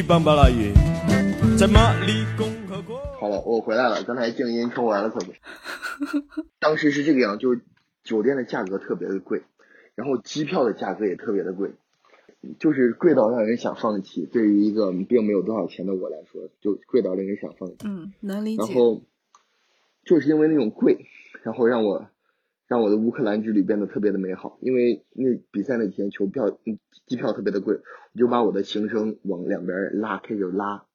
一起棒棒拉鱼，在马里共和国。好了，我回来了。刚才静音抽完了，可不。当时是这个样，就酒店的价格特别的贵，然后机票的价格也特别的贵，就是贵到让人想放弃。对于一个并没有多少钱的我来说，就贵到令人想放弃。嗯，能理解。然后就是因为那种贵，然后让我让我的乌克兰之旅变得特别的美好。因为那比赛那天球票、机票特别的贵，我就把我的行程往两边拉，开始拉。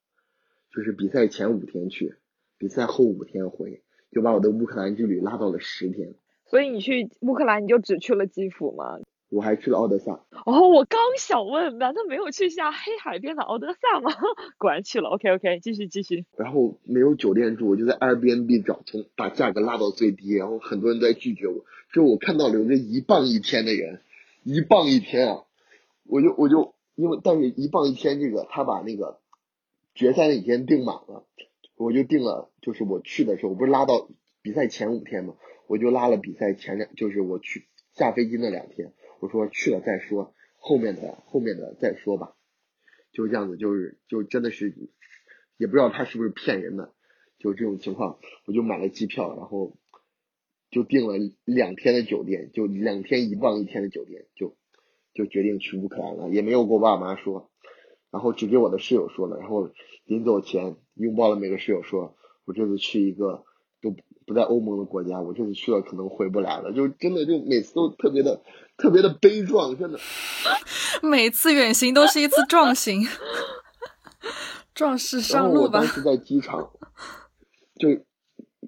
就是比赛前五天去，比赛后五天回，就把我的乌克兰之旅拉到了十天。所以你去乌克兰，你就只去了基辅吗？我还去了奥德萨。哦，我刚想问，难道没有去下黑海边的奥德萨吗？果然去了。OK OK，继续继续。然后没有酒店住，我就在 Airbnb 找，从把价格拉到最低，然后很多人都在拒绝我。就我看到了有个一磅一天的人，一磅一天啊，我就我就因为但是一磅一天这个他把那个。决赛那天订满了，我就订了。就是我去的时候，我不是拉到比赛前五天嘛，我就拉了比赛前两，就是我去下飞机那两天，我说去了再说，后面的后面的再说吧。就这样子，就是就真的是也不知道他是不是骗人的，就这种情况，我就买了机票，然后就订了两天的酒店，就两天一磅一天的酒店，就就决定去乌克兰了，也没有跟我爸妈说。然后只给我的室友说了，然后临走前拥抱了每个室友，说我这次去一个都不在欧盟的国家，我这次去了可能回不来了，就真的就每次都特别的特别的悲壮，真的。每次远行都是一次壮行，壮士上路吧。我当时在机场，就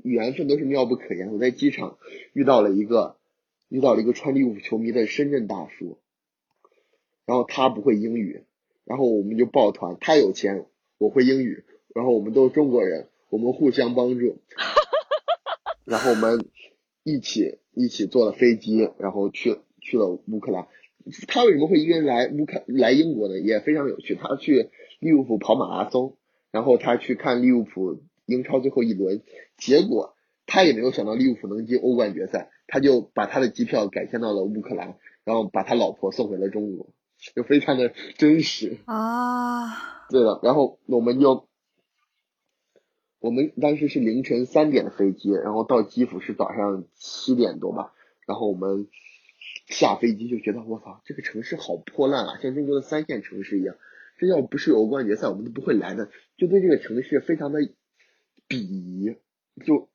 语言上都是妙不可言。我在机场遇到了一个遇到了一个穿利物浦球迷的深圳大叔，然后他不会英语。然后我们就抱团，他有钱，我会英语，然后我们都是中国人，我们互相帮助，然后我们一起一起坐了飞机，然后去去了乌克兰。他为什么会一个人来乌克来英国呢？也非常有趣。他去利物浦跑马拉松，然后他去看利物浦英超最后一轮，结果他也没有想到利物浦能进欧冠决赛，他就把他的机票改签到了乌克兰，然后把他老婆送回了中国。就非常的真实啊，对的，然后我们就，我们当时是凌晨三点的飞机，然后到基辅是早上七点多吧，然后我们下飞机就觉得我操，这个城市好破烂啊，像中国的三线城市一样，这要不是欧冠决赛，我们都不会来的，就对这个城市非常的鄙夷，就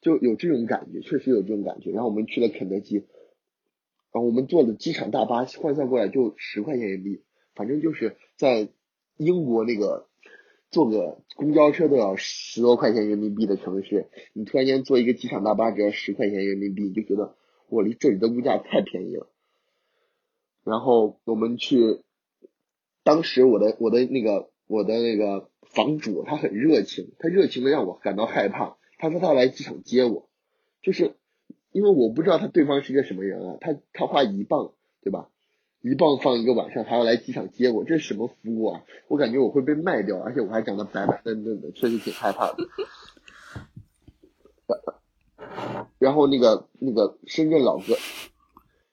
就有这种感觉，确实有这种感觉，然后我们去了肯德基。然后我们坐的机场大巴换算过来就十块钱人民币，反正就是在英国那个坐个公交车都要十多块钱人民币的城市，你突然间坐一个机场大巴只要十块钱人民币，就觉得我离这里的物价太便宜了。然后我们去，当时我的我的那个我的那个房主他很热情，他热情的让我感到害怕。他说他来机场接我，就是。因为我不知道他对方是个什么人啊，他他花一磅对吧？一棒放一个晚上，还要来机场接我，这是什么服务啊？我感觉我会被卖掉，而且我还长得白白嫩嫩的，确实挺害怕的。然后那个那个深圳老哥，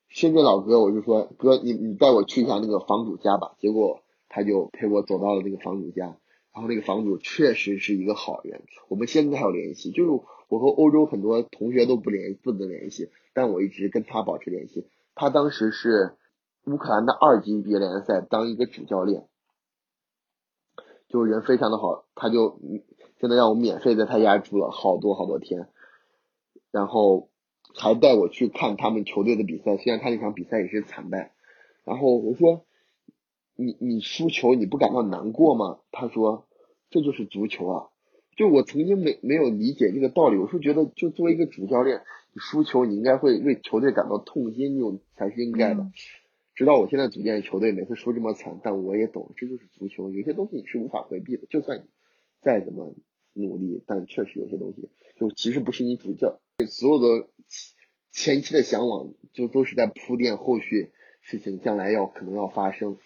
深圳老哥，我就说哥，你你带我去一下那个房主家吧。结果他就陪我走到了那个房主家。然后那个房主确实是一个好人，我们现在还有联系。就是我和欧洲很多同学都不联不能联系，但我一直跟他保持联系。他当时是乌克兰的二级别联赛当一个主教练，就是人非常的好，他就现在让我免费在他家住了好多好多天，然后还带我去看他们球队的比赛，虽然他那场比赛也是惨败。然后我说。你你输球你不感到难过吗？他说这就是足球啊！就我曾经没没有理解这个道理，我是觉得就作为一个主教练，你输球你应该会为球队感到痛心，那种才是应该的。直到我现在组建球队，每次输这么惨，但我也懂这就是足球，有些东西你是无法回避的。就算你再怎么努力，但确实有些东西就其实不是你主教，所有的前期的向往就都是在铺垫后续事情将来要可能要发生。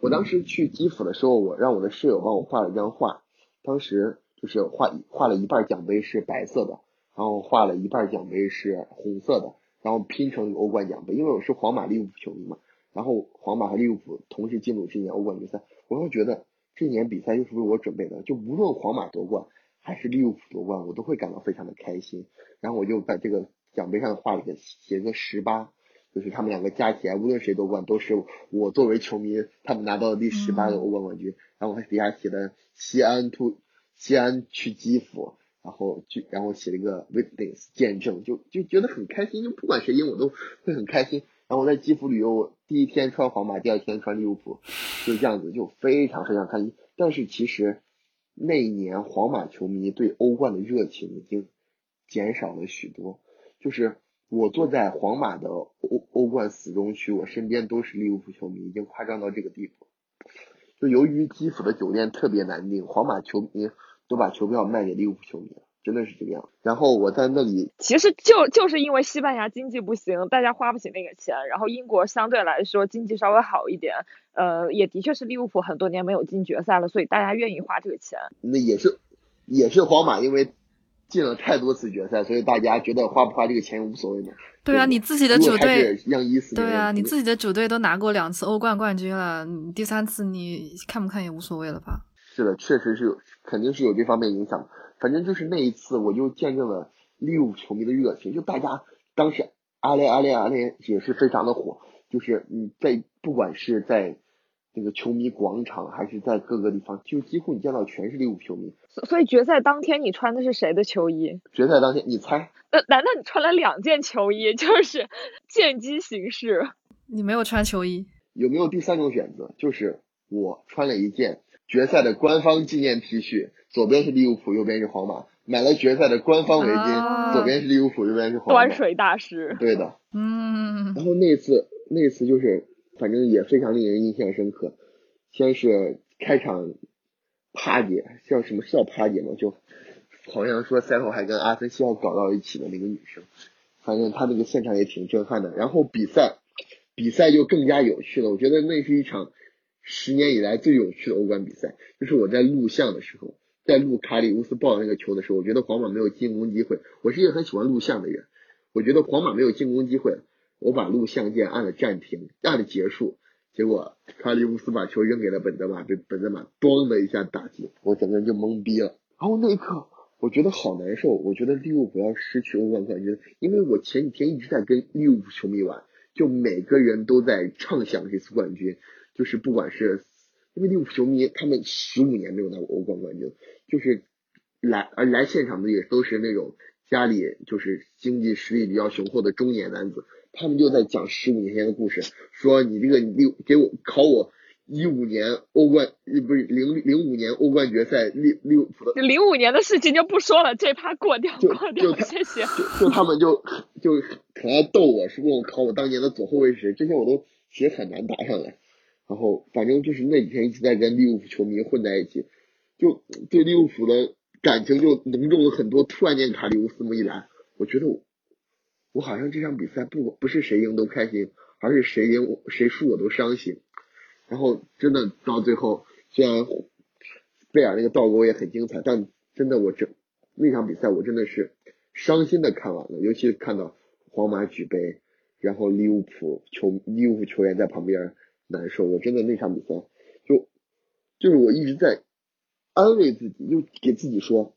我当时去基辅的时候，我让我的室友帮我画了一张画，当时就是画画了一半奖杯是白色的，然后画了一半奖杯是红色的，然后拼成一个欧冠奖杯。因为我是皇马利物浦球迷嘛，然后皇马和利物浦同时进入这年欧冠决赛，我会觉得这年比赛又是为我准备的，就无论皇马夺冠还是利物浦夺冠，我都会感到非常的开心。然后我就在这个奖杯上画了个写个十八，就是他们两个加起来，无论谁夺冠，都是我作为球迷他们拿到的第十八个欧冠冠军。然后我还底下写的西安突西安去基辅。然后就然后写了一个 witness 见证，就就觉得很开心，就不管谁赢我都会很开心。然后我在基辅旅游，第一天穿皇马，第二天穿利物浦，就这样子就非常非常开心。但是其实那一年皇马球迷对欧冠的热情已经减少了许多。就是我坐在皇马的欧欧冠死忠区，我身边都是利物浦球迷，已经夸张到这个地步。就由于基辅的酒店特别难订，皇马球迷。都把球票卖给利物浦球迷了，真的是这个样。然后我在那里，其实就就是因为西班牙经济不行，大家花不起那个钱。然后英国相对来说经济稍微好一点，呃，也的确是利物浦很多年没有进决赛了，所以大家愿意花这个钱。那也是，也是皇马因为进了太多次决赛，所以大家觉得花不花这个钱无所谓嘛。对啊，你自己的主队，让伊斯对啊，你自己的主队都拿过两次欧冠冠军了，第三次你看不看也无所谓了吧？是的，确实是有，肯定是有这方面影响。反正就是那一次，我就见证了利物浦球迷的热情。就大家当时阿联阿联阿联也是非常的火，就是你在不管是在那个球迷广场，还是在各个地方，就几乎你见到全是利物浦球迷。所以决赛当天你穿的是谁的球衣？决赛当天你猜？那难道你穿了两件球衣？就是见机行事。你没有穿球衣？有没有第三种选择？就是我穿了一件。决赛的官方纪念 T 恤，左边是利物浦，右边是皇马。买了决赛的官方围巾，左边是利物浦，右边是皇马。端水大师。对的。嗯。然后那次，那次就是，反正也非常令人印象深刻。先是开场趴姐，叫什么叫趴姐吗，就好像说赛后还跟阿森西奥搞到一起的那个女生。反正她那个现场也挺震撼的。然后比赛，比赛就更加有趣了。我觉得那是一场。十年以来最有趣的欧冠比赛，就是我在录像的时候，在录卡里乌斯抱那个球的时候，我觉得皇马没有进攻机会。我是一个很喜欢录像的人，我觉得皇马没有进攻机会，我把录像键按了暂停，按了结束，结果卡里乌斯把球扔给了本泽马，被本泽马咣的一下打进，我整个人就懵逼了。然后那一刻，我觉得好难受，我觉得利物浦要失去欧冠冠军，因为我前几天一直在跟利物浦球迷玩，就每个人都在畅想这次冠军。就是不管是因为利物浦球迷，他们十五年没有拿过欧冠冠军，就是来而来现场的也都是那种家里就是经济实力比较雄厚的中年男子，他们就在讲十五年前的故事，说你这个六给我考我一五年欧冠不是零零五年欧冠决赛利利物浦的零五年的事情就不说了，这趴过掉过掉，谢谢。就他们就就可爱逗我，说问我考我当年的左后卫是谁，这些我都其实很难答上来。然后反正就是那几天一直在跟利物浦球迷混在一起，就对利物浦的感情就浓重了很多。突然间卡里乌斯这么一来，我觉得我我好像这场比赛不不是谁赢都开心，而是谁赢谁输我都伤心。然后真的到最后，虽然贝尔那个倒钩也很精彩，但真的我这那场比赛我真的是伤心的看完了，尤其看到皇马举杯，然后利物浦球利物浦球员在旁边。难受，我真的那场比赛就就是我一直在安慰自己，又给自己说，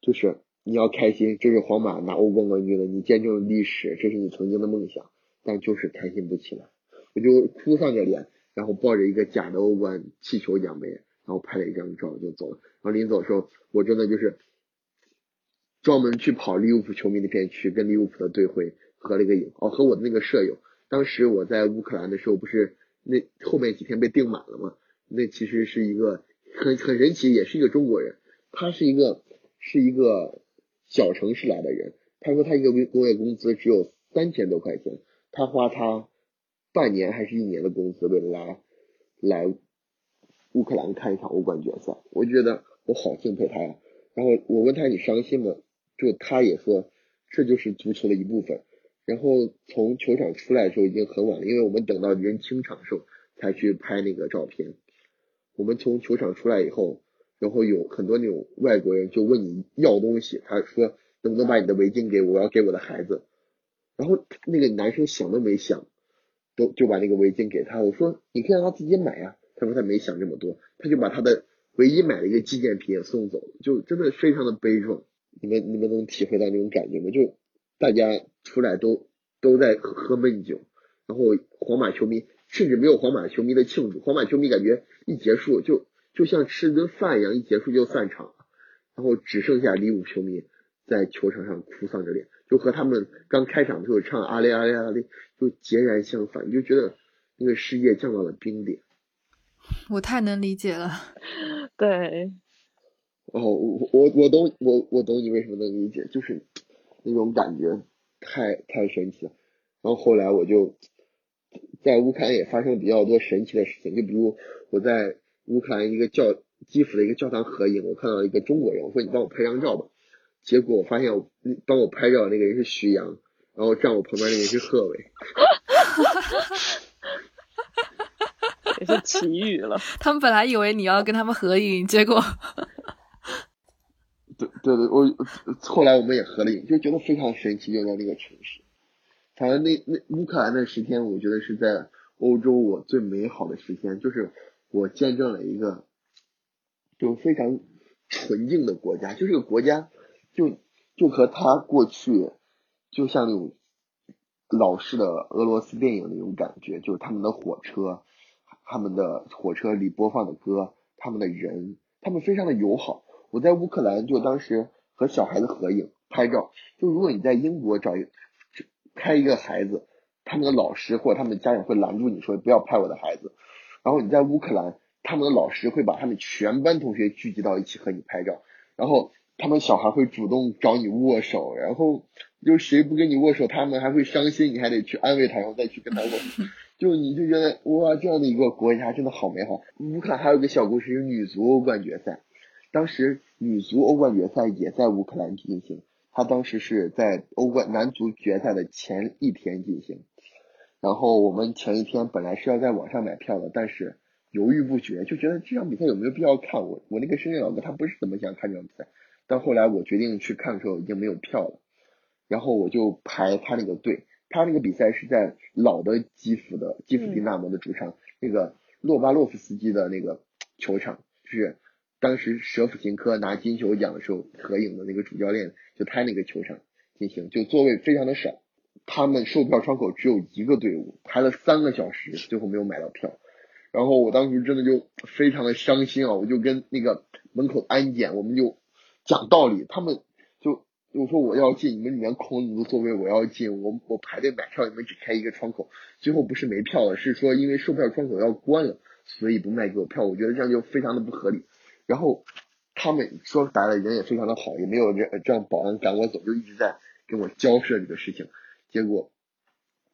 就是你要开心，这是皇马拿欧冠冠军了，你见证了历史，这是你曾经的梦想，但就是开心不起来，我就哭丧着脸，然后抱着一个假的欧冠气球奖杯，然后拍了一张照就走了。然后临走的时候，我真的就是专门去跑利物浦球迷那片区，跟利物浦的队徽合了一个影，哦，和我的那个舍友。当时我在乌克兰的时候，不是那后面几天被订满了吗？那其实是一个很很神奇，也是一个中国人，他是一个是一个小城市来的人。他说他一个工业工资只有三千多块钱，他花他半年还是一年的工资为了来来乌克兰看一场欧冠决赛。我觉得我好敬佩他呀。然后我问他你伤心吗？就他也说这就是足球的一部分。然后从球场出来的时候已经很晚了，因为我们等到人清场的时候才去拍那个照片。我们从球场出来以后，然后有很多那种外国人就问你要东西，他说能不能把你的围巾给我，我要给我的孩子。然后那个男生想都没想，都就把那个围巾给他，我说你可以让他自己买呀。他说他没想这么多，他就把他的唯一买的一个纪念品也送走了，就真的非常的悲壮。你们你们能体会到那种感觉吗？就大家出来都都在喝闷酒，然后皇马球迷甚至没有皇马球迷的庆祝，皇马球迷感觉一结束就就像吃顿饭一样，一结束就散场了，然后只剩下利物浦球迷在球场上哭丧着脸，就和他们刚开场的时候唱阿里阿里阿里就截然相反，你就觉得那个世界降到了冰点。我太能理解了。对。哦，我我我懂我我懂你为什么能理解，就是那种感觉太太神奇了。然后后来我就在乌克兰也发生比较多神奇的事情，就比如我在乌克兰一个教基辅的一个教堂合影，我看到一个中国人，我说你帮我拍张照吧。结果我发现我帮我拍照的那个人是徐阳，然后站我旁边那个人是贺伟。也是奇遇了。他们本来以为你要跟他们合影，结果，对对对，我后来我们也合了影，就觉得非常神奇，就在那个城市。反正那那乌克兰那十天，我觉得是在欧洲我最美好的十天，就是我见证了一个就非常纯净的国家，就这个国家就就和他过去就像那种老式的俄罗斯电影那种感觉，就是他们的火车。他们的火车里播放的歌，他们的人，他们非常的友好。我在乌克兰就当时和小孩子合影拍照，就如果你在英国找一拍一个孩子，他们的老师或者他们的家长会拦住你说不要拍我的孩子。然后你在乌克兰，他们的老师会把他们全班同学聚集到一起和你拍照，然后他们小孩会主动找你握手，然后就谁不跟你握手，他们还会伤心，你还得去安慰他，然后再去跟他握。就你就觉得哇，这样的一个国家真的好美好。乌克兰还有个小故事，是女足欧冠决赛，当时女足欧冠决赛也在乌克兰进行，它当时是在欧冠男足决赛的前一天进行。然后我们前一天本来是要在网上买票的，但是犹豫不决，就觉得这场比赛有没有必要看？我我那个深圳老哥他不是怎么想看这场比赛，但后来我决定去看的时候已经没有票了，然后我就排他那个队。他那个比赛是在老的基辅的基辅迪纳摩的主场，那个洛巴洛夫斯基的那个球场，是当时舍甫琴科拿金球奖的时候合影的那个主教练，就他那个球场进行，就座位非常的少，他们售票窗口只有一个队伍，排了三个小时，最后没有买到票，然后我当时真的就非常的伤心啊，我就跟那个门口安检，我们就讲道理，他们就。我说我要进，你们里面空那么多座位，我要进。我我排队买票，你们只开一个窗口，最后不是没票了，是说因为售票窗口要关了，所以不卖给我票。我觉得这样就非常的不合理。然后他们说白了，人也非常的好，也没有这这样保安赶我走，就一直在跟我交涉这个事情。结果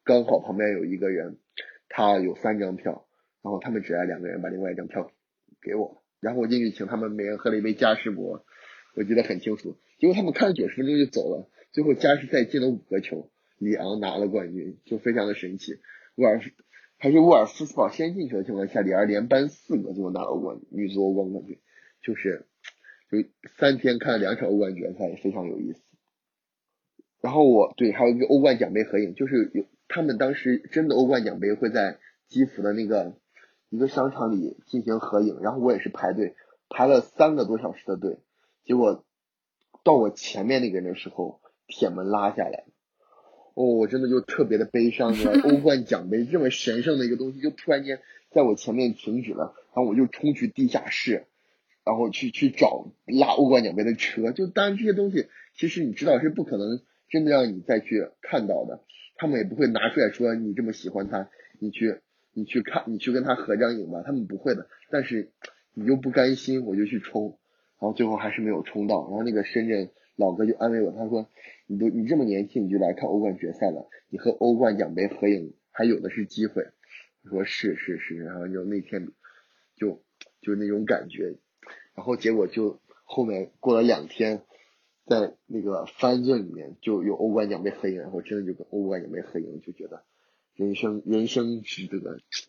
刚好旁边有一个人，他有三张票，然后他们只爱两个人把另外一张票给我，然后我进去请他们每人喝了一杯嘉士伯，我记得很清楚。结果他们看了九十分钟就走了，最后加时赛进了五个球，里昂拿了冠军，就非常的神奇。沃尔还是沃尔夫斯堡先进球的情况下，里昂连扳四个，最后拿了冠女足欧冠冠军，就是就三天看了两场欧冠决赛，非常有意思。然后我对还有一个欧冠奖杯合影，就是有他们当时真的欧冠奖杯会在基辅的那个一个商场里进行合影，然后我也是排队排了三个多小时的队，结果。到我前面那个人的时候，铁门拉下来，哦，我真的就特别的悲伤。欧冠 奖杯这么神圣的一个东西，就突然间在我前面停止了，然后我就冲去地下室，然后去去找拉欧冠奖杯的车。就当然这些东西，其实你知道是不可能真的让你再去看到的，他们也不会拿出来说你这么喜欢他，你去你去看，你去跟他合张影吧，他们不会的。但是你又不甘心，我就去冲。然后最后还是没有冲到，然后那个深圳老哥就安慰我，他说：“你都你这么年轻，你就来看欧冠决赛了，你和欧冠奖杯合影还有的是机会。”我说：“是是是。”然后就那天就就那种感觉，然后结果就后面过了两天，在那个番子里面就有欧冠奖杯合影，然后真的就跟欧冠奖杯合影，就觉得人生人生值得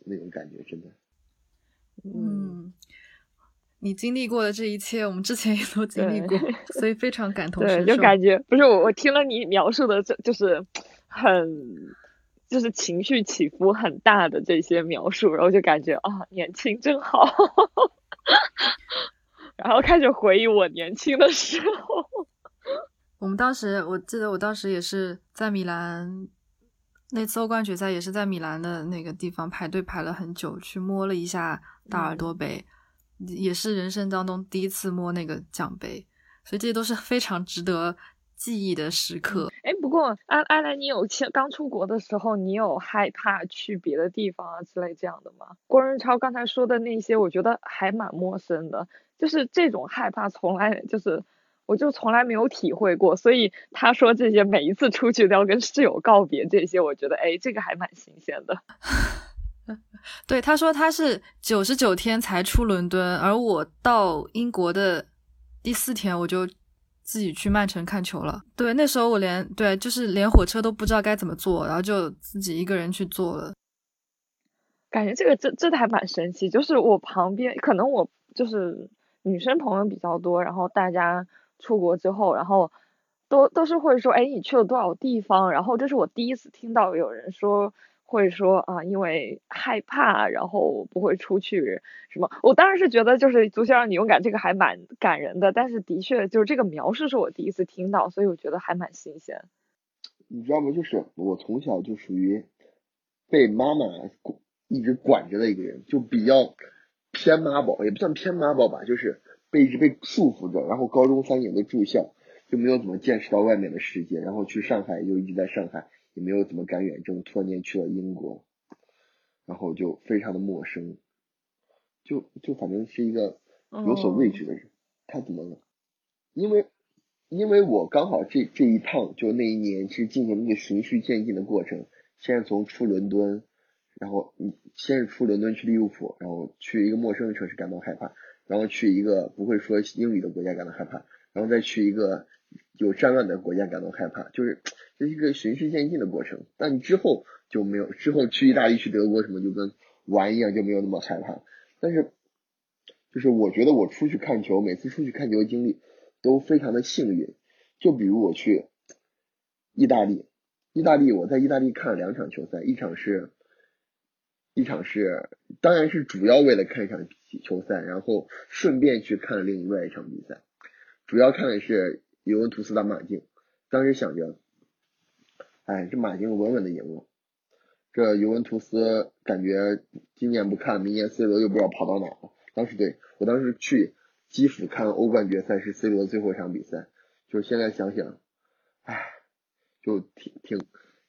那种感觉，真的。嗯。你经历过的这一切，我们之前也都经历过，所以非常感同身受。对，就感觉不是我，我听了你描述的，这就是很就是情绪起伏很大的这些描述，然后就感觉啊，年轻真好，然后开始回忆我年轻的时候。我们当时，我记得我当时也是在米兰，那次欧冠决赛也是在米兰的那个地方排队排了很久，去摸了一下大耳朵杯，也是人生当中第一次摸那个奖杯，所以这些都是非常值得记忆的时刻。哎，不过阿阿来，你有刚出国的时候，你有害怕去别的地方啊之类这样的吗？郭仁超刚才说的那些，我觉得还蛮陌生的，就是这种害怕从来就是。我就从来没有体会过，所以他说这些每一次出去都要跟室友告别，这些我觉得哎，这个还蛮新鲜的。对，他说他是九十九天才出伦敦，而我到英国的第四天我就自己去曼城看球了。对，那时候我连对就是连火车都不知道该怎么坐，然后就自己一个人去坐了。感觉这个真真的还蛮神奇，就是我旁边可能我就是女生朋友比较多，然后大家。出国之后，然后都都是会说，哎，你去了多少地方？然后这是我第一次听到有人说会说啊，因为害怕，然后不会出去什么。我当然是觉得就是足球让你勇敢，这个还蛮感人的。但是的确就是这个描述是我第一次听到，所以我觉得还蛮新鲜。你知道吗？就是我从小就属于被妈妈一直管着的一个人，就比较偏妈宝，也不算偏妈宝吧，就是。被一直被束缚着，然后高中三年都住校，就没有怎么见识到外面的世界，然后去上海就一直在上海，也没有怎么赶远征，突然间去了英国，然后就非常的陌生，就就反正是一个有所畏惧的人。他怎么了？因为因为我刚好这这一趟就那一年是进行一个循序渐进的过程，先是从出伦敦，然后先是出伦敦去利物浦，然后去一个陌生的城市感到害怕。然后去一个不会说英语的国家感到害怕，然后再去一个有战乱的国家感到害怕，就是 这是一个循序渐进的过程。但之后就没有，之后去意大利、去德国什么就跟玩一样，就没有那么害怕。但是，就是我觉得我出去看球，每次出去看球的经历都非常的幸运。就比如我去意大利，意大利我在意大利看了两场球赛，一场是。一场是，当然是主要为了看一场球赛，然后顺便去看了另外一场比赛。主要看的是尤文图斯打马竞，当时想着，哎，这马竞稳稳的赢了。这尤文图斯感觉今年不看，明年 C 罗又不知道跑到哪了。当时对我当时去基辅看欧冠决赛是 C 罗最后一场比赛，就是现在想想，哎，就挺挺。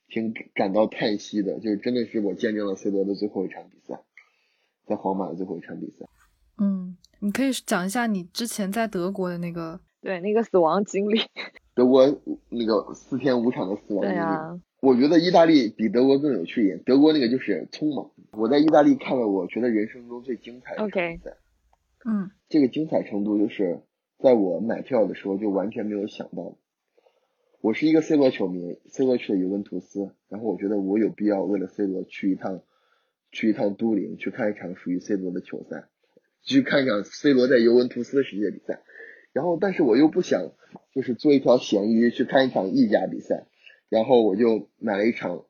挺感到叹息的，就是真的是我见证了 C 罗的最后一场比赛，在皇马的最后一场比赛。嗯，你可以讲一下你之前在德国的那个对那个死亡经历。德国那个四天五场的死亡经历，我觉得意大利比德国更有趣一点。德国那个就是匆忙，我在意大利看了我觉得人生中最精彩的比赛。嗯，这个精彩程度就是在我买票的时候就完全没有想到。我是一个 C 罗球迷，C 罗去了尤文图斯，然后我觉得我有必要为了 C 罗去一趟，去一趟都灵，去看一场属于 C 罗的球赛，去看一场 C 罗在尤文图斯的世界比赛。然后，但是我又不想就是做一条咸鱼去看一场意甲比赛，然后我就买了一场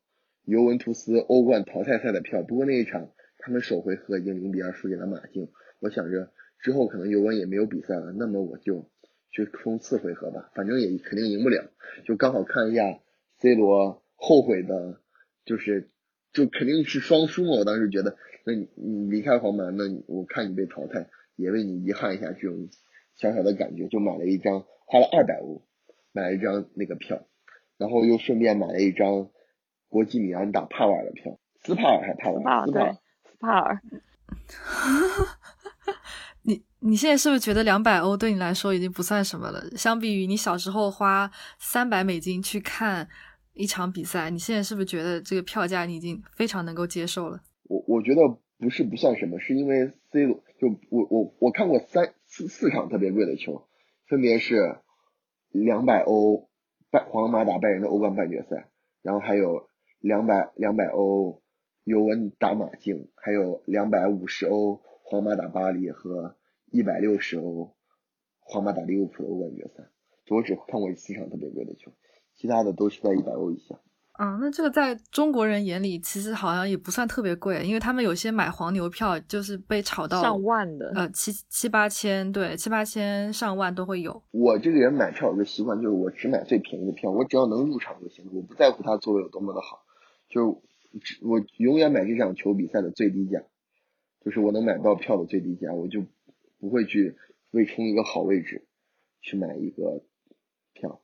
尤文图斯欧冠淘汰赛的票。不过那一场他们首回合已经零比二输给了马竞，我想着之后可能尤文也没有比赛了，那么我就。去冲次回合吧，反正也肯定赢不了，就刚好看一下 C 罗后悔的，就是就肯定是双输嘛。我当时觉得，那你你离开皇马，那我看你被淘汰，也为你遗憾一下这种小小的感觉，就买了一张，花了二百欧买了一张那个票，然后又顺便买了一张国际米兰打帕瓦尔的票，斯帕尔还帕瓦尔？斯帕尔，斯帕尔。你你现在是不是觉得两百欧对你来说已经不算什么了？相比于你小时候花三百美金去看一场比赛，你现在是不是觉得这个票价你已经非常能够接受了？我我觉得不是不算什么，是因为 C 罗就我我我看过三四四场特别贵的球，分别是两百欧拜皇马打拜仁的欧冠半决赛，然后还有两百两百欧尤文打马竞，还有两百五十欧。皇马打巴黎和一百六十欧，皇马打利物浦的欧冠决赛，我只看过四场特别贵的球，其他的都是在一百欧以下。嗯，那这个在中国人眼里其实好像也不算特别贵，因为他们有些买黄牛票就是被炒到上万的，呃七七八千，对，七八千上万都会有。我这个人买票有个习惯，就是我只买最便宜的票，我只要能入场就行，我不在乎它座位有多么的好，就是我永远买这场球比赛的最低价，就是我能买到票的最低价，我就不会去为冲一个好位置去买一个票。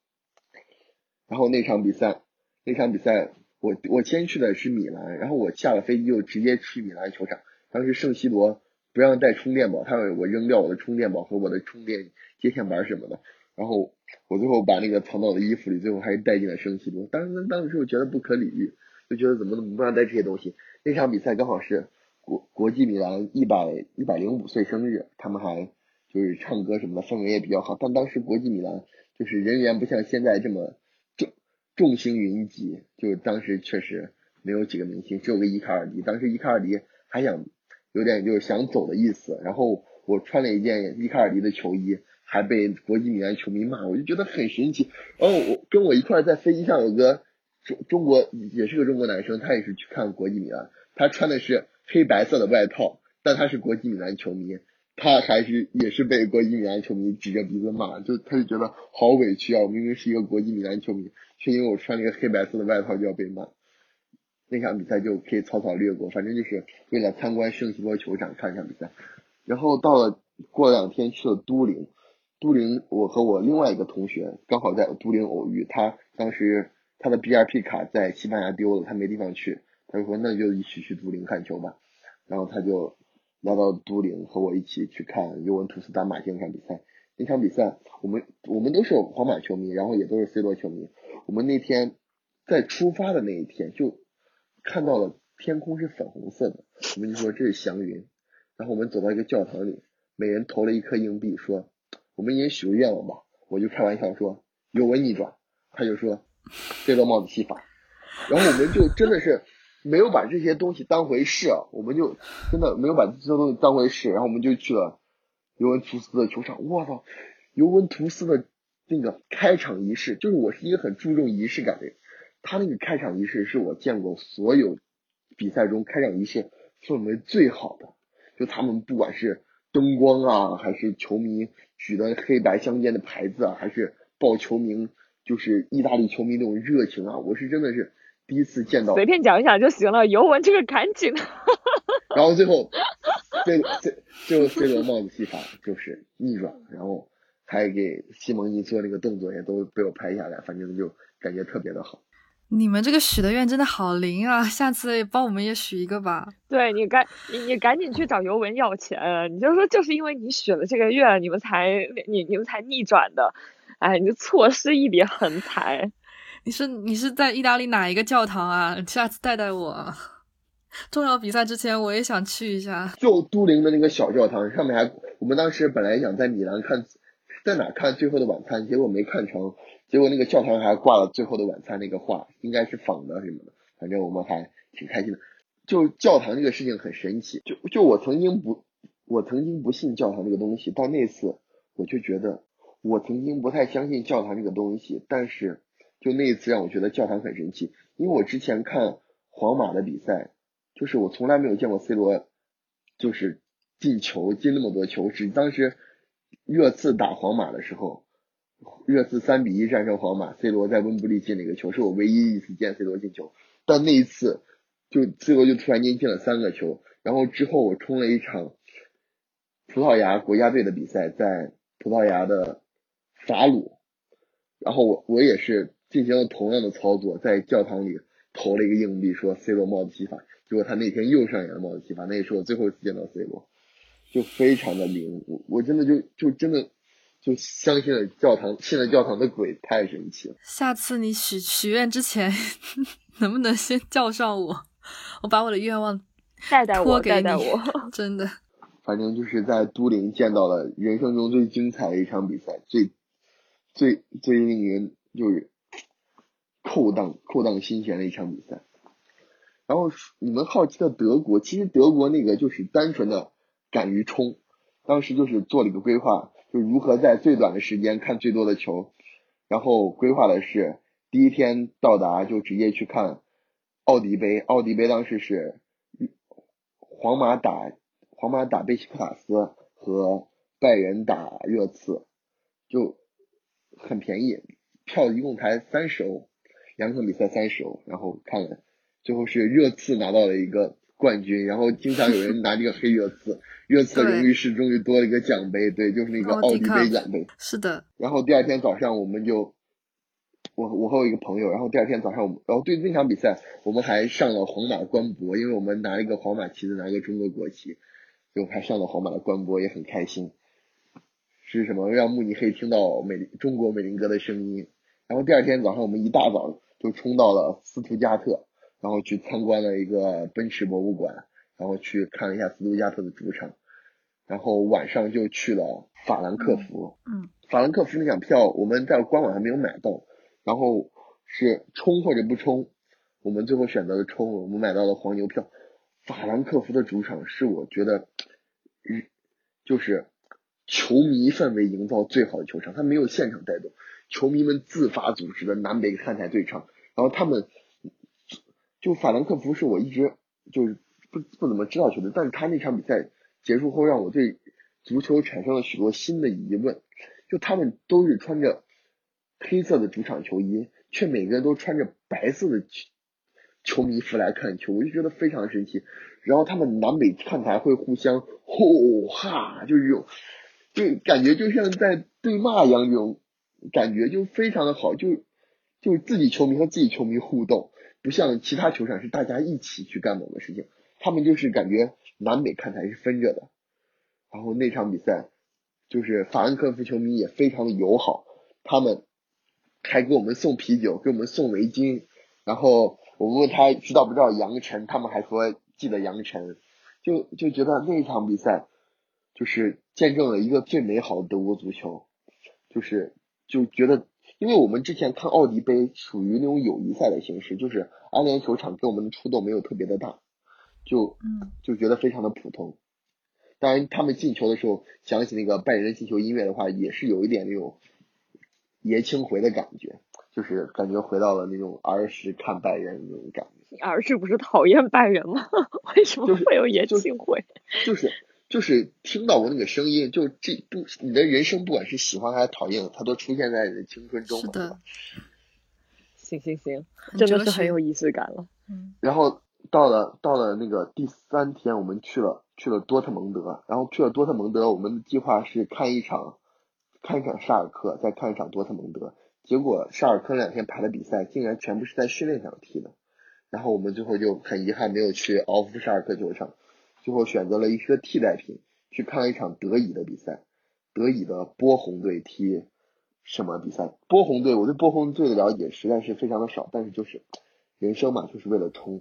然后那场比赛。那场比赛，我我先去的是米兰，然后我下了飞机就直接去米兰球场。当时圣西罗不让带充电宝，他让我扔掉我的充电宝和我的充电接线板什么的。然后我最后把那个藏到我的衣服里，最后还是带进了圣西罗。当时当时我觉得不可理喻，就觉得怎么能不让带这些东西。那场比赛刚好是国国际米兰一百一百零五岁生日，他们还就是唱歌什么的，氛围也比较好。但当时国际米兰就是人员不像现在这么。众星云集，就当时确实没有几个明星，只有个伊卡尔迪。当时伊卡尔迪还想有点就是想走的意思，然后我穿了一件伊卡尔迪的球衣，还被国际米兰球迷骂，我就觉得很神奇。然后我跟我一块在飞机上有个中中国也是个中国男生，他也是去看国际米兰，他穿的是黑白色的外套，但他是国际米兰球迷。他还是也是被国际米兰球迷指着鼻子骂，就他就觉得好委屈啊！我明明是一个国际米兰球迷，却因为我穿了一个黑白色的外套就要被骂。那场比赛就可以草草略过，反正就是为了参观圣西罗球场看一场比赛。然后到了过两天去了都灵，都灵我和我另外一个同学刚好在都灵偶遇，他当时他的 B R P 卡在西班牙丢了，他没地方去，他就说那就一起去都灵看球吧，然后他就。来到都灵和我一起去看尤文图斯打马竞那场比赛。那场比赛，我们我们都是皇马球迷，然后也都是 C 罗球迷。我们那天在出发的那一天就看到了天空是粉红色的，我们就说这是祥云。然后我们走到一个教堂里，每人投了一颗硬币，说我们也许个愿望吧。我就开玩笑说尤文逆转，他就说 C 罗帽子戏法。然后我们就真的是。没有把这些东西当回事，我们就真的没有把这些东西当回事，然后我们就去了尤文图斯的球场。我操，尤文图斯的那个开场仪式，就是我是一个很注重仪式感的人，他那个开场仪式是我见过所有比赛中开场仪式氛围最好的。就他们不管是灯光啊，还是球迷举的黑白相间的牌子啊，还是报球名，就是意大利球迷那种热情啊，我是真的是。第一次见到，随便讲一讲就行了。尤文这个赶紧。然后最后，最最最后 C 罗帽子戏法就是逆转，然后还给西蒙尼做那个动作，也都被我拍下来，反正就感觉特别的好。你们这个许的愿真的好灵啊！下次帮我们也许一个吧。对你赶你你赶紧去找尤文要钱，你就说就是因为你许了这个愿，你们才你你们才逆转的，哎，你就错失一笔横财。你是你是在意大利哪一个教堂啊？下次带带我。重要比赛之前我也想去一下。就都灵的那个小教堂，上面还我们当时本来想在米兰看，在哪看《最后的晚餐》，结果没看成。结果那个教堂还挂了《最后的晚餐》那个画，应该是仿的什么的。反正我们还挺开心的。就教堂这个事情很神奇。就就我曾经不，我曾经不信教堂这个东西，到那次我就觉得我曾经不太相信教堂这个东西，但是。就那一次让我觉得教堂很神奇，因为我之前看皇马的比赛，就是我从来没有见过 C 罗就是进球进那么多球，是当时热刺打皇马的时候，热刺三比一战胜皇马，C 罗在温布利进了一个球，是我唯一一次见 C 罗进球。但那一次就 C 罗就突然间进了三个球，然后之后我冲了一场葡萄牙国家队的比赛，在葡萄牙的法鲁，然后我我也是。进行了同样的操作，在教堂里投了一个硬币，说 C 罗帽子戏法，结果他那天又上演了帽子戏法，那也是我最后一次见到 C 罗，就非常的灵，我我真的就就真的就相信了教堂，信了教堂的鬼，太神奇了。下次你许许愿之前，能不能先叫上我，我把我的愿望带带我，带带我，真的。反正就是在都灵见到了人生中最精彩的一场比赛，最最最令人就是。扣荡扣荡心弦的一场比赛，然后你们好奇的德国，其实德国那个就是单纯的敢于冲，当时就是做了一个规划，就如何在最短的时间看最多的球，然后规划的是第一天到达就直接去看奥迪杯，奥迪杯当时是皇马打皇马打贝西克塔斯和拜仁打热刺，就很便宜，票一共才三十欧，两场比赛三十欧，然后看了，最后是热刺拿到了一个冠军，然后经常有人拿这个黑热刺，热刺的荣誉室终于多了一个奖杯，对，就是那个奥迪杯奖杯，是的。然后第二天早上我们就。我我和我一个朋友，然后第二天早上我们，然后对那场比赛，我们还上了皇马官博，因为我们拿了一个皇马旗子，拿一个中国国旗，就还上了皇马的官博，也很开心。是什么让慕尼黑听到美中国美林哥的声音？然后第二天早上我们一大早就冲到了斯图加特，然后去参观了一个奔驰博物馆，然后去看了一下斯图加特的主场，然后晚上就去了法兰克福。嗯，法兰克福那场票我们在官网还没有买到。然后是冲或者不冲，我们最后选择了冲，我们买到了黄牛票。法兰克福的主场是我觉得，嗯，就是球迷氛围营造最好的球场，它没有现场带动，球迷们自发组织的南北看台对唱，然后他们就法兰克福是我一直就是不不怎么知道球队，但是他那场比赛结束后让我对足球产生了许多新的疑问，就他们都是穿着。黑色的主场球衣，却每个人都穿着白色的球球迷服来看球，我就觉得非常神奇。然后他们南北看台会互相吼哈，就是这种，就感觉就像在对骂一样，这种感觉就非常的好，就就自己球迷和自己球迷互动，不像其他球场是大家一起去干某个事情，他们就是感觉南北看台是分着的。然后那场比赛，就是法兰克福球迷也非常的友好，他们。还给我们送啤酒，给我们送围巾，然后我问他知道不知道杨晨，他们还说记得杨晨，就就觉得那场比赛就是见证了一个最美好的德国足球，就是就觉得，因为我们之前看奥迪杯属于那种友谊赛的形式，就是安联球场给我们的触动没有特别的大，就嗯就觉得非常的普通。当然他们进球的时候响起那个拜仁进球音乐的话，也是有一点那种。爷青回的感觉，就是感觉回到了那种儿时看拜仁那种感觉。你儿时不是讨厌拜仁吗？为什么会有爷青回？就是就是听到过那个声音，就这不你的人生不管是喜欢还是讨厌，它都出现在你的青春中。是的。行行行，真的是很有仪式感了。嗯。然后到了到了那个第三天，我们去了去了多特蒙德，然后去了多特蒙德，我们的计划是看一场。看一场沙尔克，再看一场多特蒙德，结果沙尔克两天排的比赛竟然全部是在训练场踢的，然后我们最后就很遗憾没有去奥夫沙尔克球场，最后选择了一个替代品去看了一场德乙的比赛，德乙的波鸿队踢什么比赛？波鸿队，我对波鸿队的了解实在是非常的少，但是就是人生嘛，就是为了冲，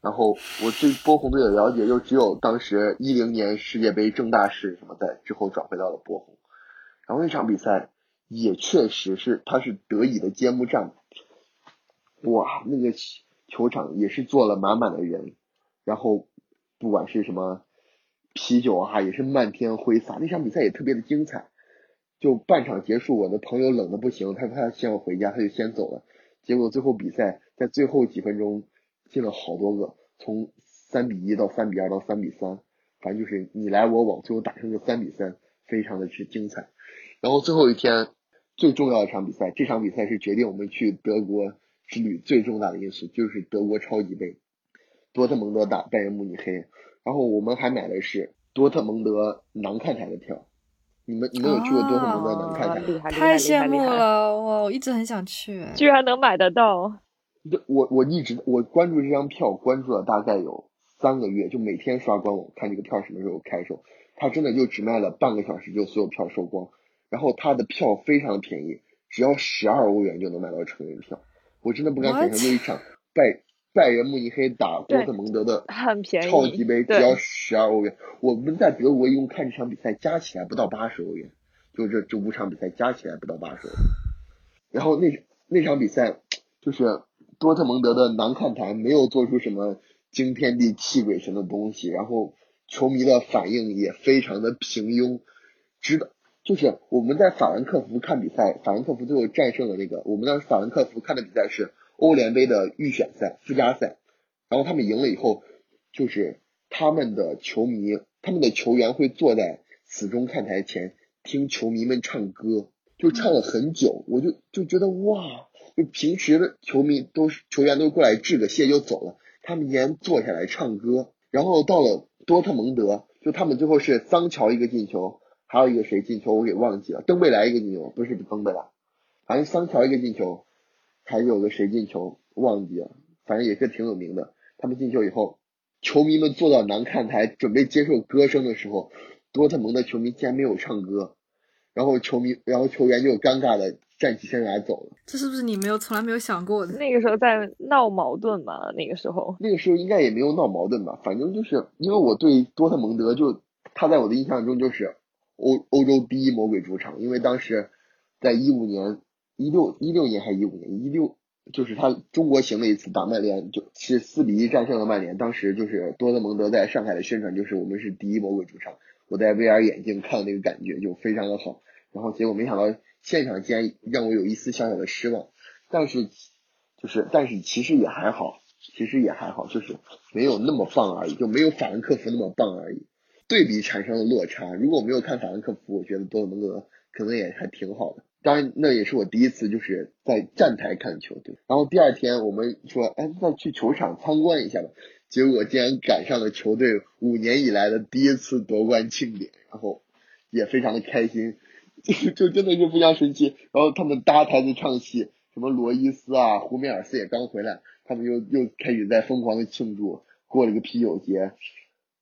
然后我对波鸿队的了解又只有当时一零年世界杯郑大世什么在之后转回到了波鸿。然后那场比赛也确实是，他是德乙的揭幕战，哇，那个球场也是坐了满满的人，然后不管是什么啤酒啊，也是漫天挥洒。那场比赛也特别的精彩，就半场结束，我的朋友冷的不行，他说他先要回家，他就先走了。结果最后比赛在最后几分钟进了好多个，从三比一到三比二到三比三，反正就是你来我往，最后打成个三比三，非常的之精彩。然后最后一天最重要的一场比赛，这场比赛是决定我们去德国之旅最重大的因素，就是德国超级杯，多特蒙德打拜仁慕尼黑。然后我们还买的是多特蒙德南看台的票。你们你们有去过多特蒙德南看台吗？太羡慕了，哇！我一直很想去，居然能买得到。我我一直我关注这张票，关注了大概有三个月，就每天刷官网看这个票什么时候开售。它真的就只卖了半个小时，就所有票售光。然后他的票非常便宜，只要十二欧元就能买到成人票。我真的不敢想象，就一场拜拜仁慕尼黑打多特蒙德的很便宜超级杯，只要十二欧元。我们在德国一共看这场比赛加起来不到八十欧元，就这这五场比赛加起来不到八十欧。元。然后那那场比赛就是多特蒙德的南看台没有做出什么惊天地泣鬼神的东西，然后球迷的反应也非常的平庸，直到。就是我们在法兰克福看比赛，法兰克福最后战胜了那个，我们当时法兰克福看的比赛是欧联杯的预选赛附加赛，然后他们赢了以后，就是他们的球迷、他们的球员会坐在死忠看台前听球迷们唱歌，就唱了很久，我就就觉得哇，就平时的球迷都是球员都过来致个谢就走了，他们竟然坐下来唱歌，然后到了多特蒙德，就他们最后是桑乔一个进球。还有一个谁进球我给忘记了，登贝莱一个进球，不是登贝莱，反正桑乔一个进球，还有个谁进球忘记了，反正也是挺有名的。他们进球以后，球迷们坐到南看台准备接受歌声的时候，多特蒙德球迷竟然没有唱歌，然后球迷，然后球员就尴尬的站起身来走了。这是不是你没有从来没有想过的？那个时候在闹矛盾嘛？那个时候，那个时候应该也没有闹矛盾吧？反正就是因为我对多特蒙德就他在我的印象中就是。欧欧洲第一魔鬼主场，因为当时在一五年、一六一六年还是一五年，一六就是他中国行了一次打曼联，就是四比一战胜了曼联。当时就是多特蒙德在上海的宣传就是我们是第一魔鬼主场，我在 VR 眼镜看的那个感觉就非常的好。然后结果没想到现场竟然让我有一丝小小的失望，但是就是但是其实也还好，其实也还好，就是没有那么棒而已，就没有法兰克福那么棒而已。对比产生了落差。如果没有看法兰克福，我觉得多特蒙德可能也还挺好的。当然，那也是我第一次就是在站台看球。队，然后第二天我们说，哎，那去球场参观一下吧。结果竟然赶上了球队五年以来的第一次夺冠庆典，然后也非常的开心，就 就真的是非常神奇。然后他们搭台子唱戏，什么罗伊斯啊、胡梅尔斯也刚回来，他们又又开始在疯狂的庆祝，过了个啤酒节。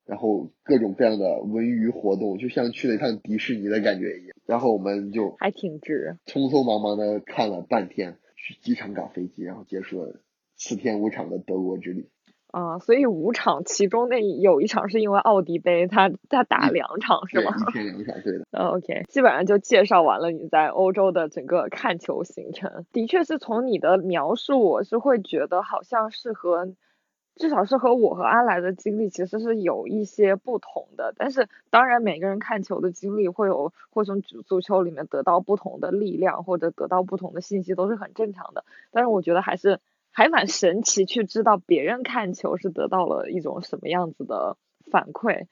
然后各种各样的文娱活动，就像去了一趟迪士尼的感觉一样。然后我们就还挺值，匆匆忙忙的看了半天，去机场赶飞机，然后结束了四天五场的德国之旅。啊，所以五场其中那有一场是因为奥迪杯，他他打两场是吗？一天两场，对的。OK，基本上就介绍完了你在欧洲的整个看球行程。的确是从你的描述，我是会觉得好像是和。至少是和我和阿来的经历其实是有一些不同的，但是当然每个人看球的经历会有会从足球里面得到不同的力量或者得到不同的信息都是很正常的。但是我觉得还是还蛮神奇，去知道别人看球是得到了一种什么样子的反馈，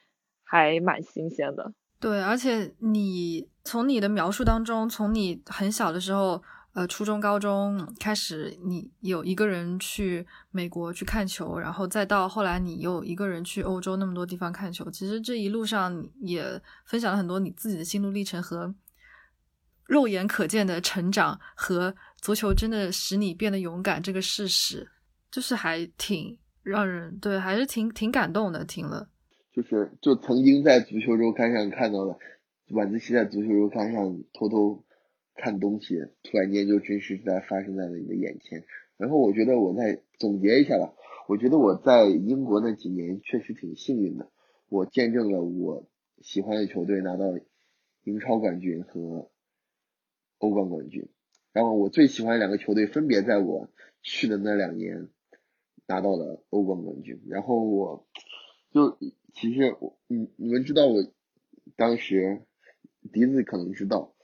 还蛮新鲜的。对，而且你从你的描述当中，从你很小的时候。呃，初中、高中开始，你有一个人去美国去看球，然后再到后来，你又一个人去欧洲那么多地方看球。其实这一路上也分享了很多你自己的心路历程和肉眼可见的成长，和足球真的使你变得勇敢这个事实，就是还挺让人对，还是挺挺感动的。听了，就是就曾经在足球周刊上看到的，晚自习在足球周刊上偷偷。看东西，突然间就真实在发生在了你的眼前。然后我觉得我再总结一下吧，我觉得我在英国那几年确实挺幸运的，我见证了我喜欢的球队拿到英超冠军和欧冠冠军。然后我最喜欢两个球队分别在我去的那两年拿到了欧冠冠军。然后我就其实我你你们知道我当时笛子可能知道。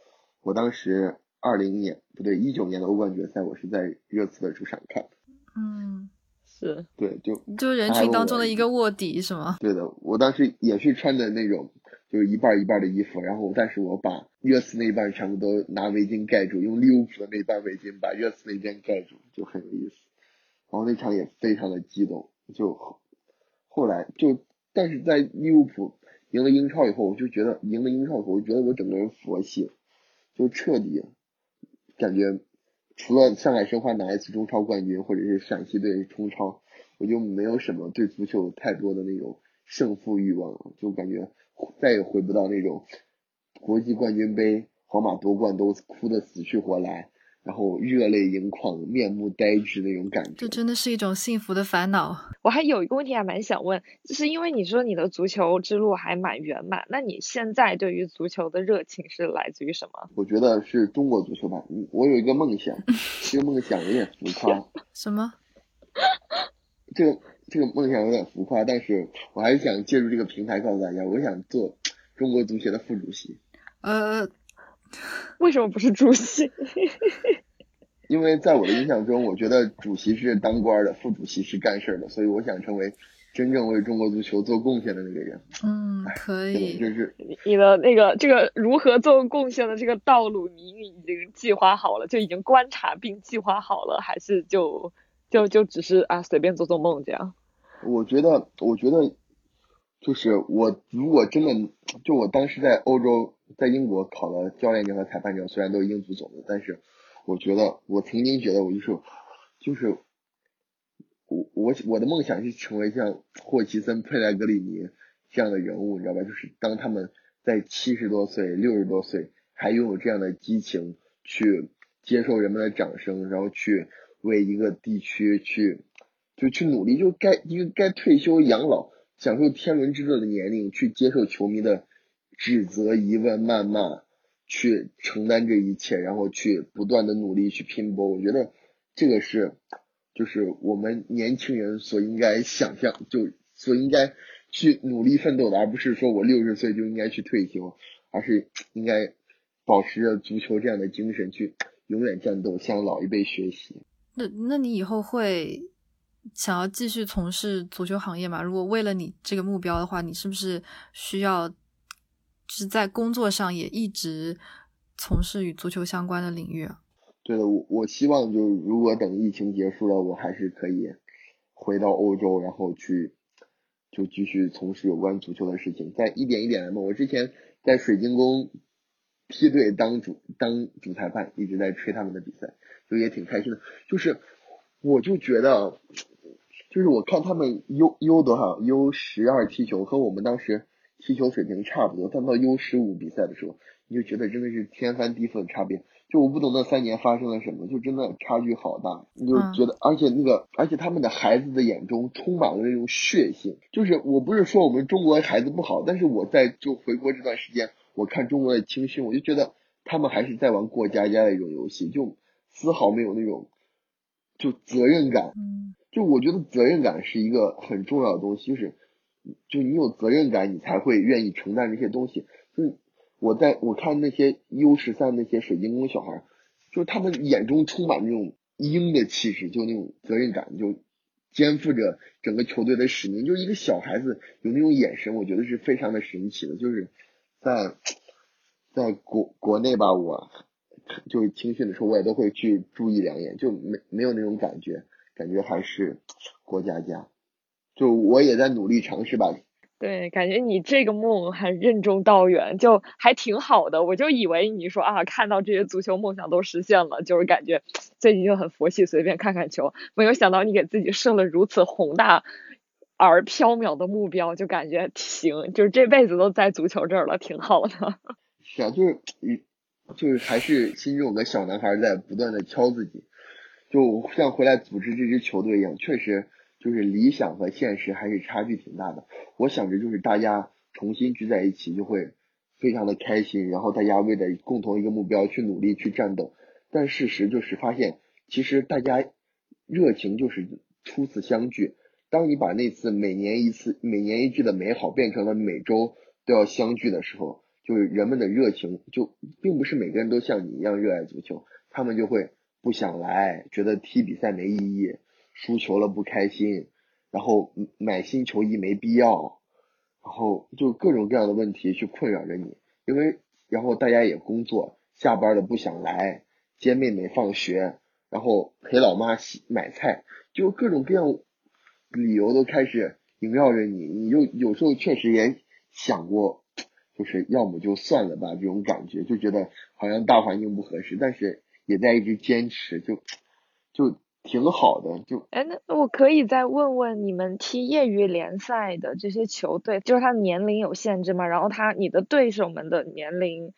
我当时二零年不对一九年的欧冠决赛，我是在热刺的主场看的。嗯，是对，就就人群当中的一个卧底是吗？对的，我当时也是穿的那种，就是一半一半的衣服，然后但是我把热刺那一半全部都拿围巾盖住，用利物浦的那半围巾把热刺那边盖住，就很有意思。然后那场也非常的激动，就后来就但是在利物浦赢了英超以后，我就觉得赢了英超以后，我觉得我整个人佛系了。就彻底感觉，除了上海申花拿一次中超冠军，或者是陕西队冲超，我就没有什么对足球太多的那种胜负欲望了。就感觉再也回不到那种国际冠军杯皇马夺冠都哭得死去活来。然后热泪盈眶、面目呆滞那种感觉，这真的是一种幸福的烦恼。我还有一个问题还蛮想问，就是因为你说你的足球之路还蛮圆满，那你现在对于足球的热情是来自于什么？我觉得是中国足球吧。我有一个梦想，这个梦想有点浮夸。什么？这个这个梦想有点浮夸，但是我还是想借助这个平台告诉大家，我想做中国足协的副主席。呃。为什么不是主席？因为在我的印象中，我觉得主席是当官的，副主席是干事的，所以我想成为真正为中国足球做贡献的那个人。嗯，可以。就是你的那个这个如何做贡献的这个道路，你已经计划好了，就已经观察并计划好了，还是就就就只是啊随便做做梦这样？我觉得，我觉得就是我如果真的就我当时在欧洲，在英国考了教练证和裁判证，虽然都是英足总的，但是。我觉得，我曾经觉得我就是，就是我我我的梦想是成为像霍奇森、佩莱格里尼这样的人物，你知道吧？就是当他们在七十多岁、六十多岁还拥有这样的激情，去接受人们的掌声，然后去为一个地区去就去努力，就该一个该退休养老、享受天伦之乐的年龄，去接受球迷的指责、疑问、谩骂。去承担这一切，然后去不断的努力去拼搏，我觉得这个是就是我们年轻人所应该想象，就所应该去努力奋斗的，而不是说我六十岁就应该去退休，而是应该保持着足球这样的精神去永远战斗，向老一辈学习。那那你以后会想要继续从事足球行业吗？如果为了你这个目标的话，你是不是需要？是在工作上也一直从事与足球相关的领域。对的，我我希望就如果等疫情结束了，我还是可以回到欧洲，然后去就继续从事有关足球的事情，再一点一点来嘛。我之前在水晶宫梯队当主当主裁判，一直在吹他们的比赛，就也挺开心的。就是我就觉得，就是我看他们 U U 多少 U 十二踢球和我们当时。踢球水平差不多，但到 U 十五比赛的时候，你就觉得真的是天翻地覆的差别。就我不懂那三年发生了什么，就真的差距好大。你就觉得，而且那个，而且他们的孩子的眼中充满了那种血性。就是我不是说我们中国孩子不好，但是我在就回国这段时间，我看中国的青训，我就觉得他们还是在玩过家家的一种游戏，就丝毫没有那种就责任感。就我觉得责任感是一个很重要的东西，就是。就你有责任感，你才会愿意承担这些东西。就我在我看那些 U 十三那些水晶宫小孩，就他们眼中充满那种鹰的气势，就那种责任感，就肩负着整个球队的使命。就是一个小孩子有那种眼神，我觉得是非常的神奇的。就是在在国国内吧，我就是青训的时候，我也都会去注意两眼，就没没有那种感觉，感觉还是过家家。就我也在努力尝试吧。对，感觉你这个梦还任重道远，就还挺好的。我就以为你说啊，看到这些足球梦想都实现了，就是感觉最近就很佛系，随便看看球。没有想到你给自己设了如此宏大而缥缈的目标，就感觉行，就是这辈子都在足球这儿了，挺好的。是啊，就是嗯，就是还是心中有个小男孩在不断的敲自己，就像回来组织这支球队一样，确实。就是理想和现实还是差距挺大的。我想着就是大家重新聚在一起就会非常的开心，然后大家为了共同一个目标去努力去战斗。但事实就是发现，其实大家热情就是初次相聚。当你把那次每年一次、每年一聚的美好变成了每周都要相聚的时候，就是人们的热情就并不是每个人都像你一样热爱足球，他们就会不想来，觉得踢比赛没意义。输球了不开心，然后买新球衣没必要，然后就各种各样的问题去困扰着你，因为然后大家也工作，下班了不想来接妹妹放学，然后陪老妈洗买菜，就各种各样理由都开始萦绕着你，你就有时候确实也想过，就是要么就算了吧这种感觉，就觉得好像大环境不合适，但是也在一直坚持，就就。挺好的，就哎，那我可以再问问你们踢业余联赛的这些球队，就是他年龄有限制吗？然后他你的对手们的年龄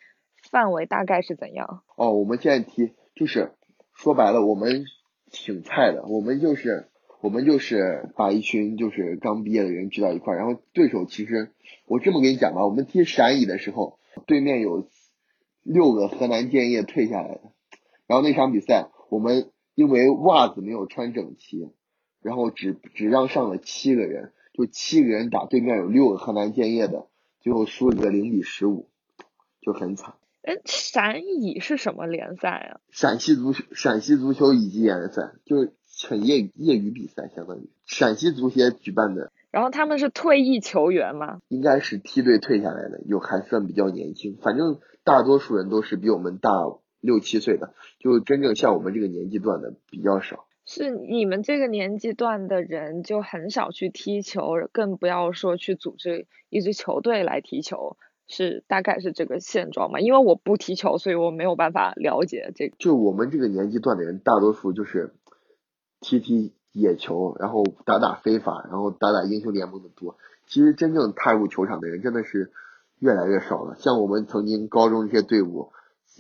范围大概是怎样？哦，我们现在踢就是说白了，我们挺菜的，我们就是我们就是把一群就是刚毕业的人聚到一块儿，然后对手其实我这么跟你讲吧，我们踢陕乙的时候，对面有六个河南建业退下来的，然后那场比赛我们。因为袜子没有穿整齐，然后只只让上了七个人，就七个人打对面有六个河南建业的，最后输了个零比十五，就很惨。哎，陕乙是什么联赛啊？陕西足球陕西足球乙级联赛，就是很业业余比赛，相当于陕西足协举办的。然后他们是退役球员吗？应该是梯队退下来的，有还算比较年轻。反正大多数人都是比我们大六七岁的，就真正像我们这个年纪段的比较少。是你们这个年纪段的人就很少去踢球，更不要说去组织一支球队来踢球。是大概是这个现状嘛？因为我不踢球，所以我没有办法了解这个。就我们这个年纪段的人，大多数就是踢踢野球，然后打打非法，然后打打英雄联盟的多。其实真正踏入球场的人真的是越来越少了。像我们曾经高中这些队伍。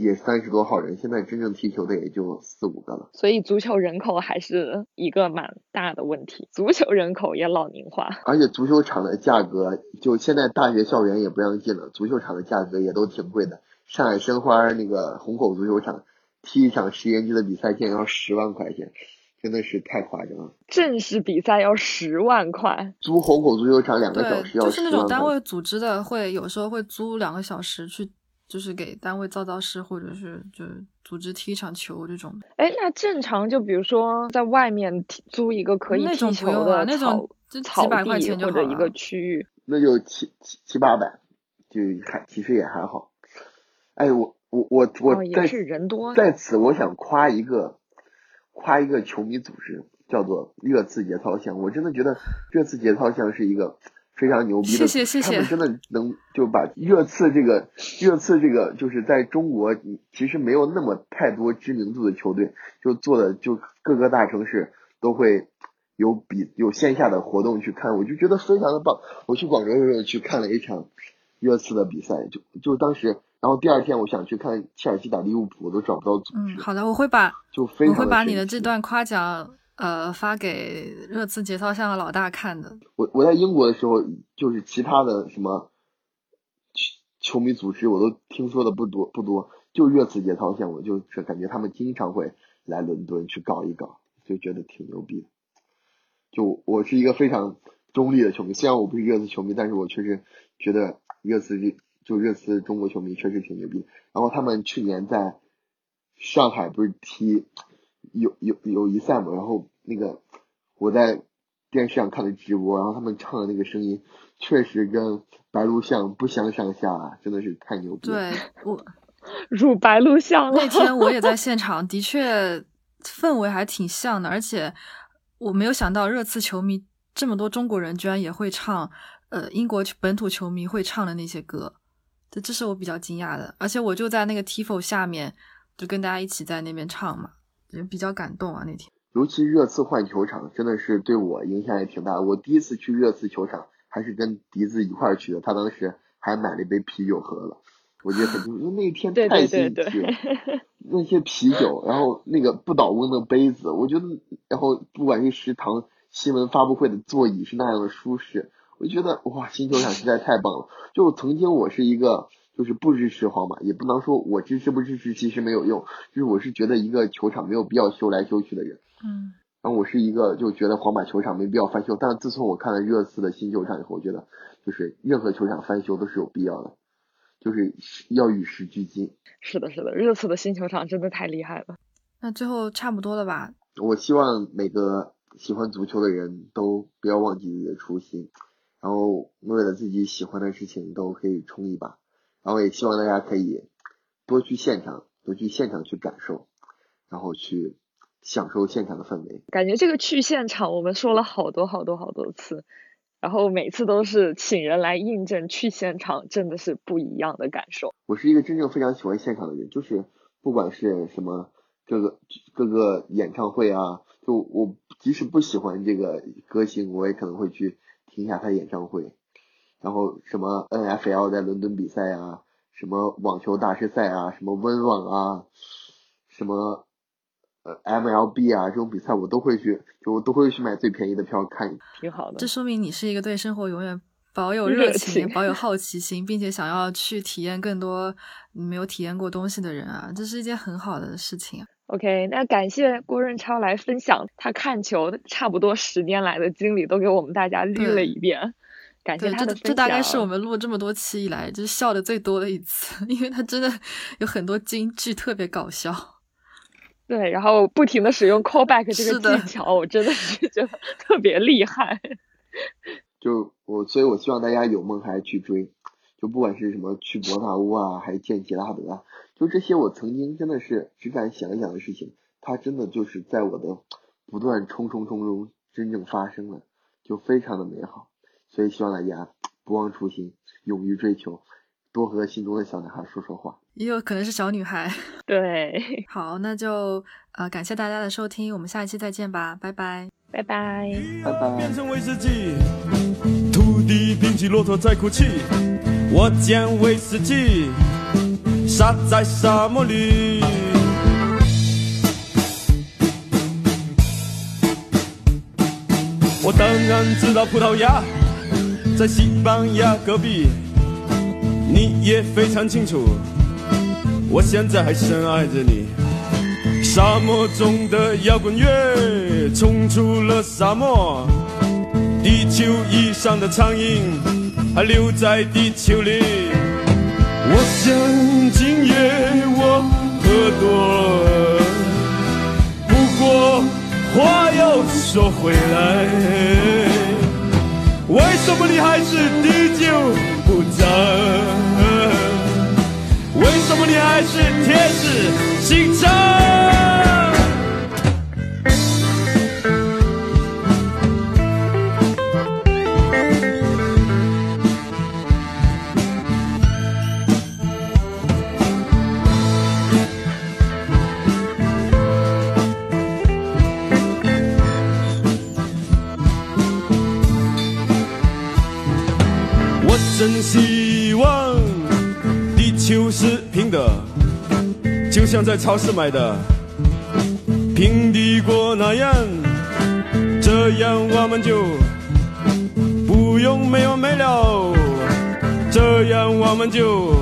也三十多号人，现在真正踢球的也就四五个了。所以足球人口还是一个蛮大的问题，足球人口也老龄化。而且足球场的价格，就现在大学校园也不让进了，足球场的价格也都挺贵的。上海申花那个虹口足球场，踢一场十年级的比赛竟然要十万块钱，真的是太夸张了。正式比赛要十万块，租虹口足球场两个小时要就是那种单位组织的，会有时候会租两个小时去。就是给单位造造势，或者是就组织踢一场球这种。哎，那正常就比如说在外面租一个可以踢球的草草地或者一个区域，那就七七七八百，就还其实也还好。哎，我我我我也是人多。在此，我想夸一个夸一个球迷组织，叫做热刺节操巷。我真的觉得热刺节操巷是一个。非常牛逼的，他们真的能就把热刺这个热刺这个就是在中国其实没有那么太多知名度的球队，就做的就各个大城市都会有比有线下的活动去看，我就觉得非常的棒。我去广州的时候去看了一场热刺的比赛，就就当时，然后第二天我想去看切尔西打利物浦，我都找不到组织。嗯，好的，我会把就非常我会把你的这段夸奖。呃，发给热刺节操巷的老大看的。我我在英国的时候，就是其他的什么球迷组织，我都听说的不多不多。就热刺节操巷，我就是感觉他们经常会来伦敦去搞一搞，就觉得挺牛逼。就我是一个非常中立的球迷，虽然我不是热刺球迷，但是我确实觉得热刺就热刺中国球迷确实挺牛逼。然后他们去年在上海不是踢。有有有一赛嘛，然后那个我在电视上看的直播，然后他们唱的那个声音确实跟白鹿巷不相上下，啊真的是太牛逼。对我 入白鹿巷那天我也在现场，的确氛围还挺像的，而且我没有想到热刺球迷这么多中国人居然也会唱，呃，英国本土球迷会唱的那些歌，这这是我比较惊讶的。而且我就在那个 Tifo 下面，就跟大家一起在那边唱嘛。也比较感动啊，那天。尤其热刺换球场，真的是对我影响也挺大。我第一次去热刺球场，还是跟笛子一块儿去的，他当时还买了一杯啤酒喝了。我觉得很，因为那天太新奇了。那些啤酒，然后那个不倒翁的杯子，我觉得，然后不管是食堂新闻发布会的座椅是那样的舒适，我就觉得哇，新球场实在太棒了。就曾经我是一个。就是不支持皇马，也不能说我支持不支持，其实没有用。就是我是觉得一个球场没有必要修来修去的人。嗯。然后我是一个就觉得皇马球场没必要翻修，但是自从我看了热刺的新球场以后，我觉得就是任何球场翻修都是有必要的，就是要与时俱进。是的，是的，热刺的新球场真的太厉害了。那最后差不多了吧？我希望每个喜欢足球的人都不要忘记自己的初心，然后为了自己喜欢的事情都可以冲一把。然后也希望大家可以多去现场，多去现场去感受，然后去享受现场的氛围。感觉这个去现场，我们说了好多好多好多次，然后每次都是请人来印证，去现场真的是不一样的感受。我是一个真正非常喜欢现场的人，就是不管是什么各个各个演唱会啊，就我即使不喜欢这个歌星，我也可能会去听一下他演唱会。然后什么 N F L 在伦敦比赛啊，什么网球大师赛啊，什么温网啊，什么呃 M L B 啊这种比赛我都会去，就我都会去买最便宜的票看。挺好的。这说明你是一个对生活永远保有热情、保有好奇心，并且想要去体验更多没有体验过东西的人啊，这是一件很好的事情。OK，那感谢郭润超来分享他看球差不多十年来的经历，都给我们大家捋了一遍。感谢对，这。这大概是我们录这么多期以来就是笑的最多的一次，因为他真的有很多金句特别搞笑。对，然后不停的使用 callback 这是的个技巧，我真的是觉得特别厉害。就我，所以我希望大家有梦还是去追，就不管是什么去伯纳乌啊，还是见杰拉德啊，就这些我曾经真的是只敢想一想的事情，它真的就是在我的不断冲冲冲中真正发生了，就非常的美好。所以希望大家不忘初心，勇于追求，多和心中的小男孩说说话。也有可能是小女孩。对，好，那就呃感谢大家的收听，我们下一期再见吧，拜拜。拜拜。拜拜变成威士忌，土地贫瘠，骆驼在哭泣。我捡威士忌，撒在沙漠里。我当然知道葡萄牙在西班牙隔壁，你也非常清楚，我现在还深爱着你。沙漠中的摇滚乐冲出了沙漠，地球以上的苍蝇还留在地球里。我想今夜我喝多了，不过话又说回来，为什么你还是滴酒不沾？为什么你还是铁石心肠？真希望地球是平的，就像在超市买的平底锅那样，这样我们就不用没完没了，这样我们就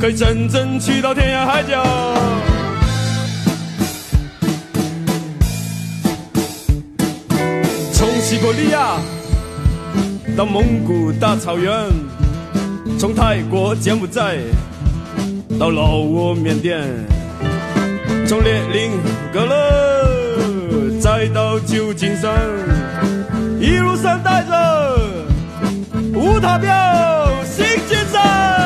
可以真正去到天涯海角。从西伯利亚到蒙古大草原，从泰国柬埔寨到老挝缅甸，从列宁格勒再到旧金山，一路上带着无塔标新金山。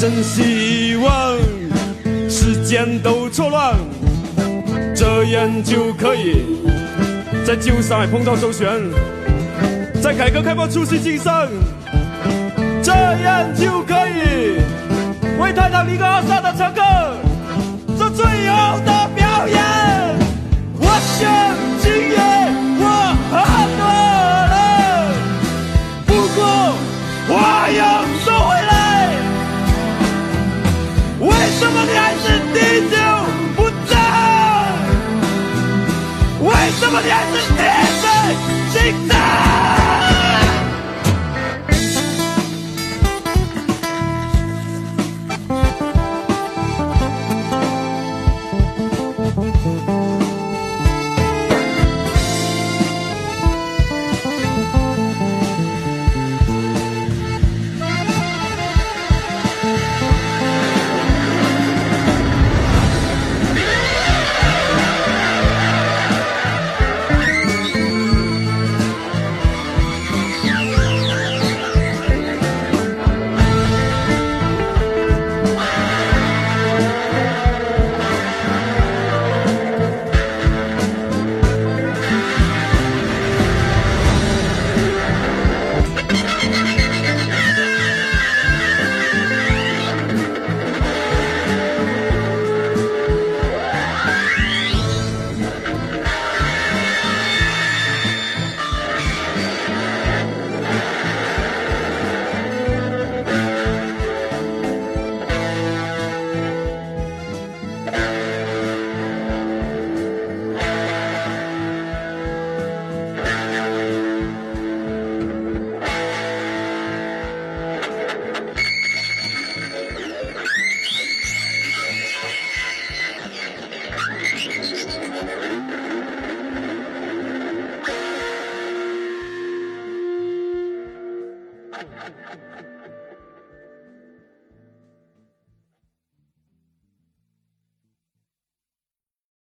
真希望时间都错乱，这样就可以在旧上海碰到周旋，在改革开放初期晋升，这样就可以为泰坦尼克号上的乘客做最后的表演。我想为什么